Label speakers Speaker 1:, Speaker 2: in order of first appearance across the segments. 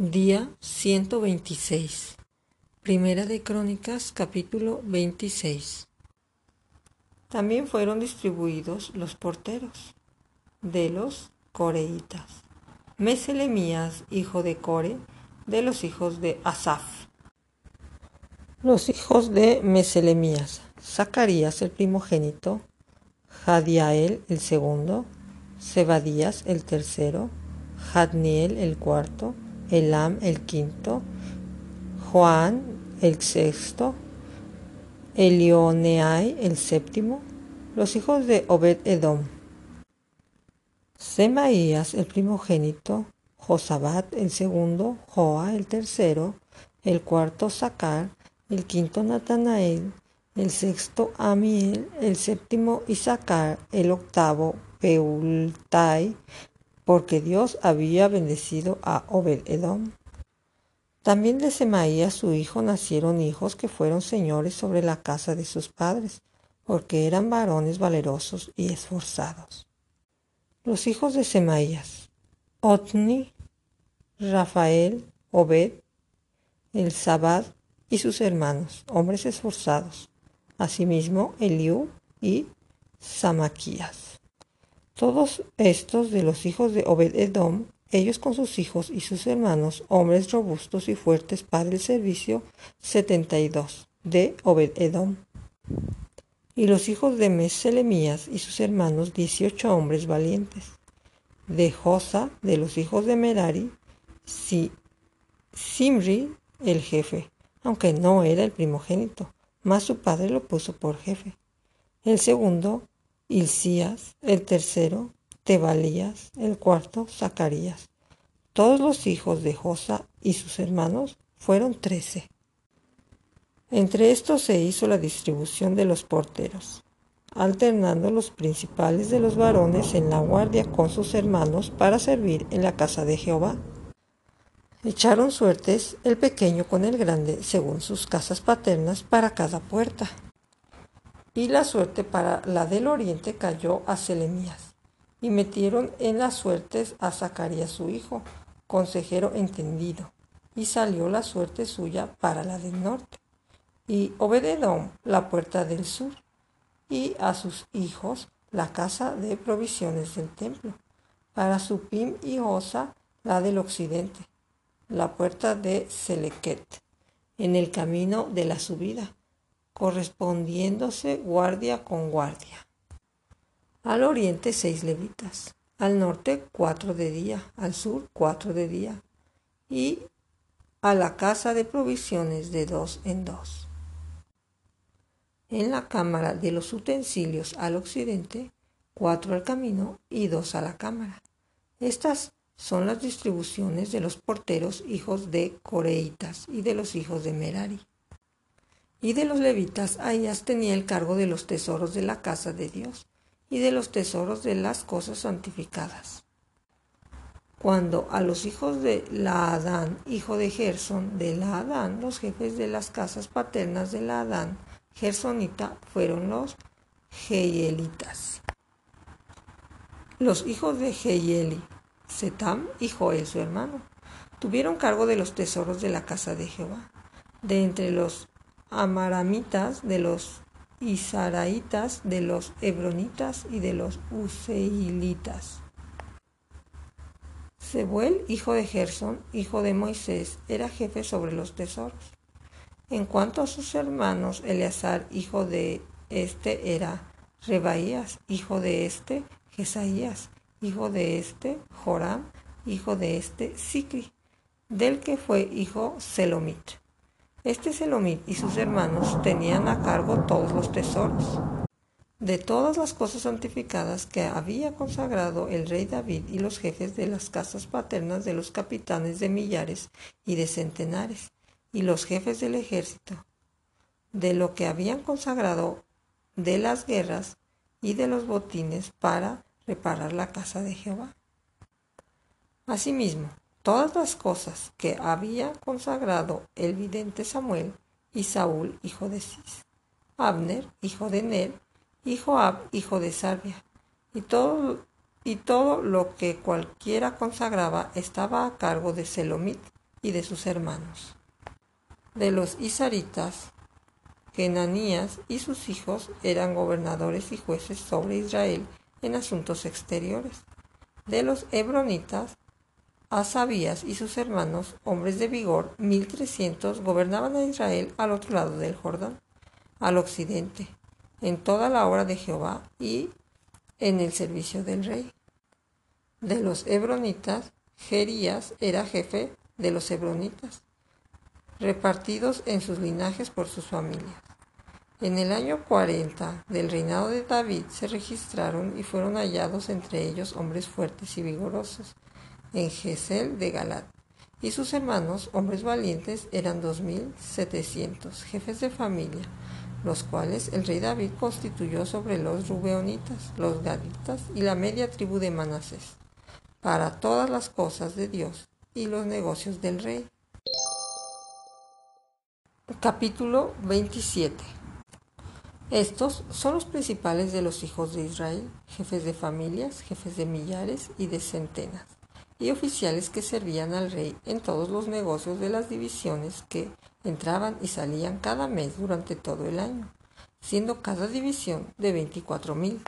Speaker 1: Día 126. Primera de Crónicas, capítulo 26. También fueron distribuidos los porteros de los coreitas. Meselemías, hijo de Core, de los hijos de Asaf. Los hijos de Meselemías, Zacarías el primogénito, Jadiael el segundo, Zebadías el tercero, Jadniel el cuarto, Elam el quinto, Juan el sexto, Elioneai el séptimo, los hijos de Obed Edom, Semaías el primogénito, Josabat el segundo, Joa el tercero, el cuarto Sacar, el quinto Natanael, el sexto Amiel, el séptimo Isaacar, el octavo Peultai, porque Dios había bendecido a Obed-Edom. También de Semaías su hijo nacieron hijos que fueron señores sobre la casa de sus padres, porque eran varones valerosos y esforzados. Los hijos de Semaías, Otni, Rafael, Obed, el Sabad y sus hermanos, hombres esforzados, asimismo Eliú y Samaquías. Todos estos de los hijos de Obed-Edom, ellos con sus hijos y sus hermanos, hombres robustos y fuertes para el servicio, 72 de Obed-Edom. Y los hijos de Meselemías y sus hermanos, 18 hombres valientes. De Josa, de los hijos de Merari, Simri, el jefe, aunque no era el primogénito, mas su padre lo puso por jefe. El segundo, Hilcías, el tercero, Tebalías, el cuarto, Zacarías. Todos los hijos de Josa y sus hermanos fueron trece. Entre estos se hizo la distribución de los porteros, alternando los principales de los varones en la guardia con sus hermanos para servir en la casa de Jehová. Echaron suertes el pequeño con el grande según sus casas paternas para cada puerta y la suerte para la del oriente cayó a Selemías. Y metieron en las suertes a Zacarías su hijo, consejero entendido, y salió la suerte suya para la del norte. Y Obededón la puerta del sur, y a sus hijos la casa de provisiones del templo, para Supim y Osa la del occidente, la puerta de Selequet, en el camino de la subida correspondiéndose guardia con guardia. Al oriente seis levitas, al norte cuatro de día, al sur cuatro de día, y a la casa de provisiones de dos en dos. En la cámara de los utensilios al occidente, cuatro al camino y dos a la cámara. Estas son las distribuciones de los porteros hijos de Coreitas y de los hijos de Merari. Y de los levitas, Ahías tenía el cargo de los tesoros de la casa de Dios y de los tesoros de las cosas santificadas. Cuando a los hijos de Laadán, hijo de Gerson, de Laadán, los jefes de las casas paternas de Laadán, Gersonita, fueron los Geielitas. Los hijos de Geieli, Setam y Joel su hermano, tuvieron cargo de los tesoros de la casa de Jehová. De entre los amaramitas, de los isaraitas, de los hebronitas y de los useilitas. Sebuel, hijo de Gerson, hijo de Moisés, era jefe sobre los tesoros. En cuanto a sus hermanos, Eleazar, hijo de este, era Rebaías, hijo de este, Jesaías, hijo de este, Joram, hijo de este, Sicri, del que fue hijo Selomit. Este Selomit y sus hermanos tenían a cargo todos los tesoros de todas las cosas santificadas que había consagrado el rey David y los jefes de las casas paternas de los capitanes de millares y de centenares y los jefes del ejército, de lo que habían consagrado de las guerras y de los botines para reparar la casa de Jehová. Asimismo, todas las cosas que había consagrado el vidente Samuel y Saúl, hijo de Cis, Abner, hijo de Ner, y Joab, hijo de Sarvia, y todo, y todo lo que cualquiera consagraba estaba a cargo de Selomit, y de sus hermanos. De los Isaritas, Kenanías y sus hijos eran gobernadores y jueces sobre Israel en asuntos exteriores. De los Hebronitas, Asabías y sus hermanos, hombres de vigor, mil trescientos, gobernaban a Israel al otro lado del Jordán, al occidente, en toda la obra de Jehová y en el servicio del rey. De los Hebronitas, Jerías era jefe de los Hebronitas, repartidos en sus linajes por sus familias. En el año 40 del reinado de David se registraron y fueron hallados entre ellos hombres fuertes y vigorosos, en Gesel de Galat. Y sus hermanos, hombres valientes, eran dos mil setecientos, jefes de familia, los cuales el rey David constituyó sobre los Rubeonitas, los Gaditas y la media tribu de Manasés, para todas las cosas de Dios y los negocios del rey. Capítulo 27 Estos son los principales de los hijos de Israel, jefes de familias, jefes de millares y de centenas y oficiales que servían al rey en todos los negocios de las divisiones que entraban y salían cada mes durante todo el año, siendo cada división de veinticuatro mil.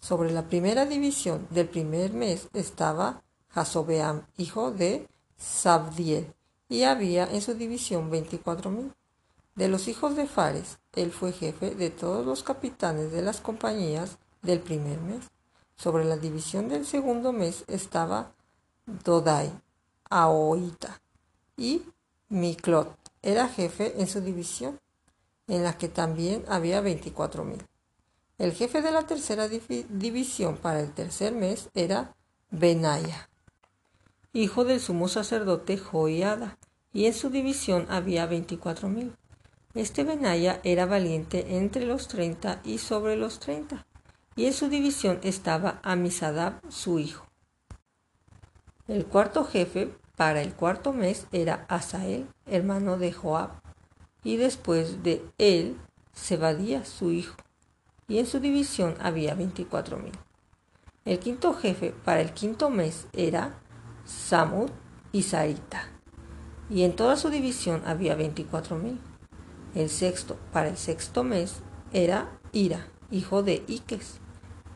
Speaker 1: Sobre la primera división del primer mes estaba Jasobeam, hijo de Sabdiel, y había en su división veinticuatro mil. De los hijos de Fares, él fue jefe de todos los capitanes de las compañías del primer mes. Sobre la división del segundo mes estaba Dodai, Aoita y Miklot era jefe en su división, en la que también había 24.000. El jefe de la tercera división para el tercer mes era Benaya, hijo del sumo sacerdote Joiada, y en su división había 24.000. Este Benaya era valiente entre los treinta y sobre los treinta, y en su división estaba Amisadab, su hijo. El cuarto jefe para el cuarto mes era Asael, hermano de Joab, y después de él Zebadías, su hijo, y en su división había veinticuatro mil. El quinto jefe para el quinto mes era Samud y Sarita, y en toda su división había veinticuatro mil. El sexto para el sexto mes era Ira, hijo de Iques,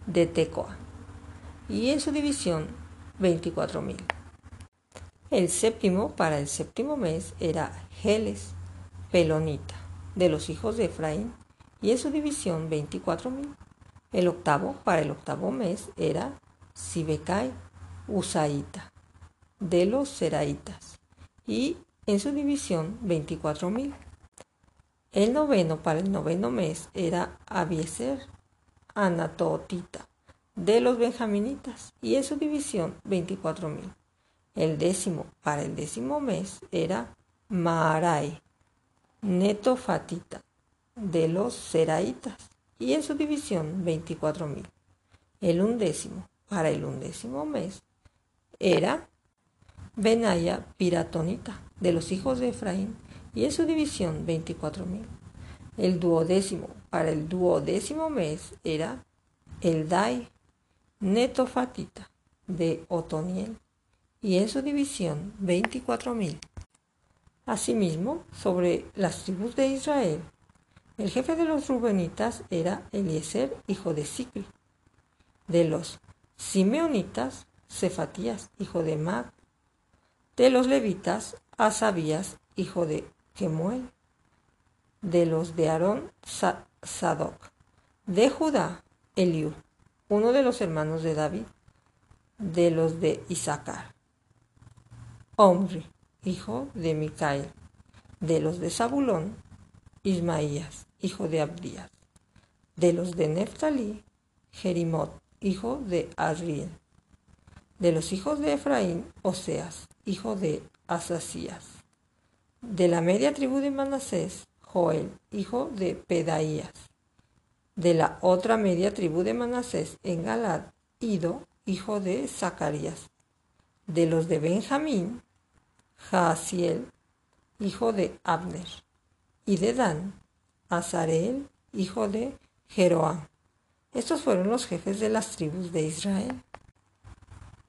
Speaker 1: de Tecoa, y en su división veinticuatro mil. El séptimo para el séptimo mes era Geles, Pelonita, de los hijos de Efraín, y en su división veinticuatro mil. El octavo para el octavo mes era Sibecai, Usaita, de los Seraitas, y en su división veinticuatro mil. El noveno para el noveno mes era Abieser, Anatotita, de los benjaminitas y en su división 24.000. El décimo para el décimo mes era Maarai, netofatita de los seraitas y en su división 24.000. El undécimo para el undécimo mes era Benaya Piratonita de los hijos de Efraín y en su división 24.000. El duodécimo para el duodécimo mes era Eldai netofatita de Otoniel y en su división 24.000. Asimismo, sobre las tribus de Israel, el jefe de los rubenitas era Eliezer, hijo de Sicri. De los simeonitas, Cefatías, hijo de Mag. De los levitas, Asabías, hijo de Kemuel. De los de Aarón, Sadoc. De Judá, Eliú uno de los hermanos de David, de los de Isaacar. Omri, hijo de Micael, de los de Zabulón, Ismaías, hijo de Abdías, de los de Neftalí, Jerimot, hijo de Azriel, de los hijos de Efraín, Oseas, hijo de Asasías, de la media tribu de Manasés, Joel, hijo de Pedaías, de la otra media tribu de Manasés en Galad, Ido, hijo de Zacarías. De los de Benjamín, Jaasiel, hijo de Abner. Y de Dan, Azareel, hijo de Jeroam. Estos fueron los jefes de las tribus de Israel.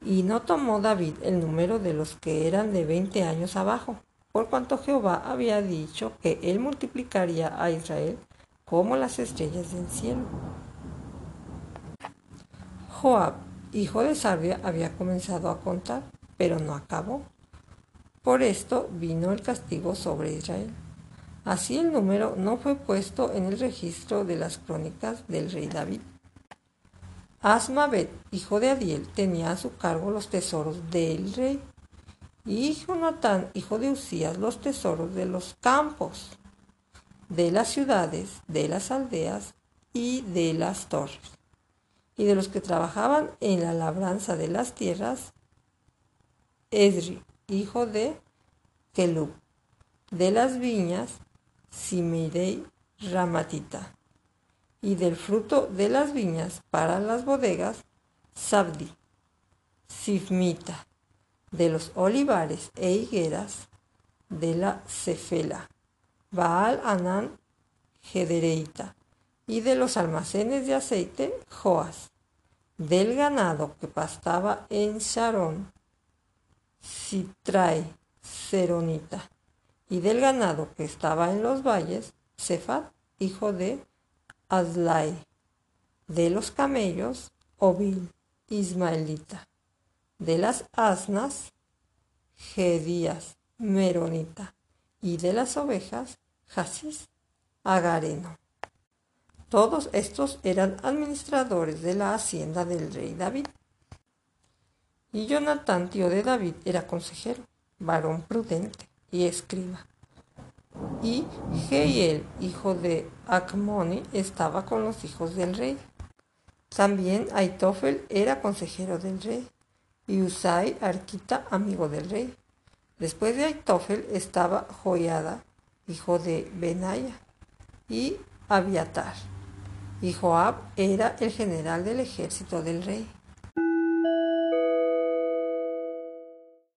Speaker 1: Y no tomó David el número de los que eran de veinte años abajo, por cuanto Jehová había dicho que él multiplicaría a Israel como las estrellas del cielo. Joab, hijo de Sarvia, había comenzado a contar, pero no acabó. Por esto vino el castigo sobre Israel. Así el número no fue puesto en el registro de las crónicas del rey David. Asmabet, hijo de Adiel, tenía a su cargo los tesoros del rey, y Jonatán, hijo de Usías, los tesoros de los campos, de las ciudades, de las aldeas y de las torres, y de los que trabajaban en la labranza de las tierras, Esri, hijo de Kelub, de las viñas, Simirei Ramatita y del fruto de las viñas para las bodegas, Sabdi, Sifmita, de los olivares e higueras, de la Cefela, Baal Anán, Gedereita, y de los almacenes de aceite, Joas, del ganado que pastaba en Sharon, Sitrae, Seronita, y del ganado que estaba en los valles, Cefat, hijo de Azlai, de los camellos, Obil, Ismaelita, de las asnas, Gedías, Meronita, y de las ovejas, Agareno. Todos estos eran administradores de la hacienda del rey David. Y Jonatán, tío de David, era consejero, varón prudente y escriba y Geiel, hijo de Acmoni, estaba con los hijos del rey. También Aitofel era consejero del rey y Usai, arquita, amigo del rey. Después de Aitofel estaba Joiada, hijo de Benaya, y Abiatar. Y Joab era el general del ejército del rey.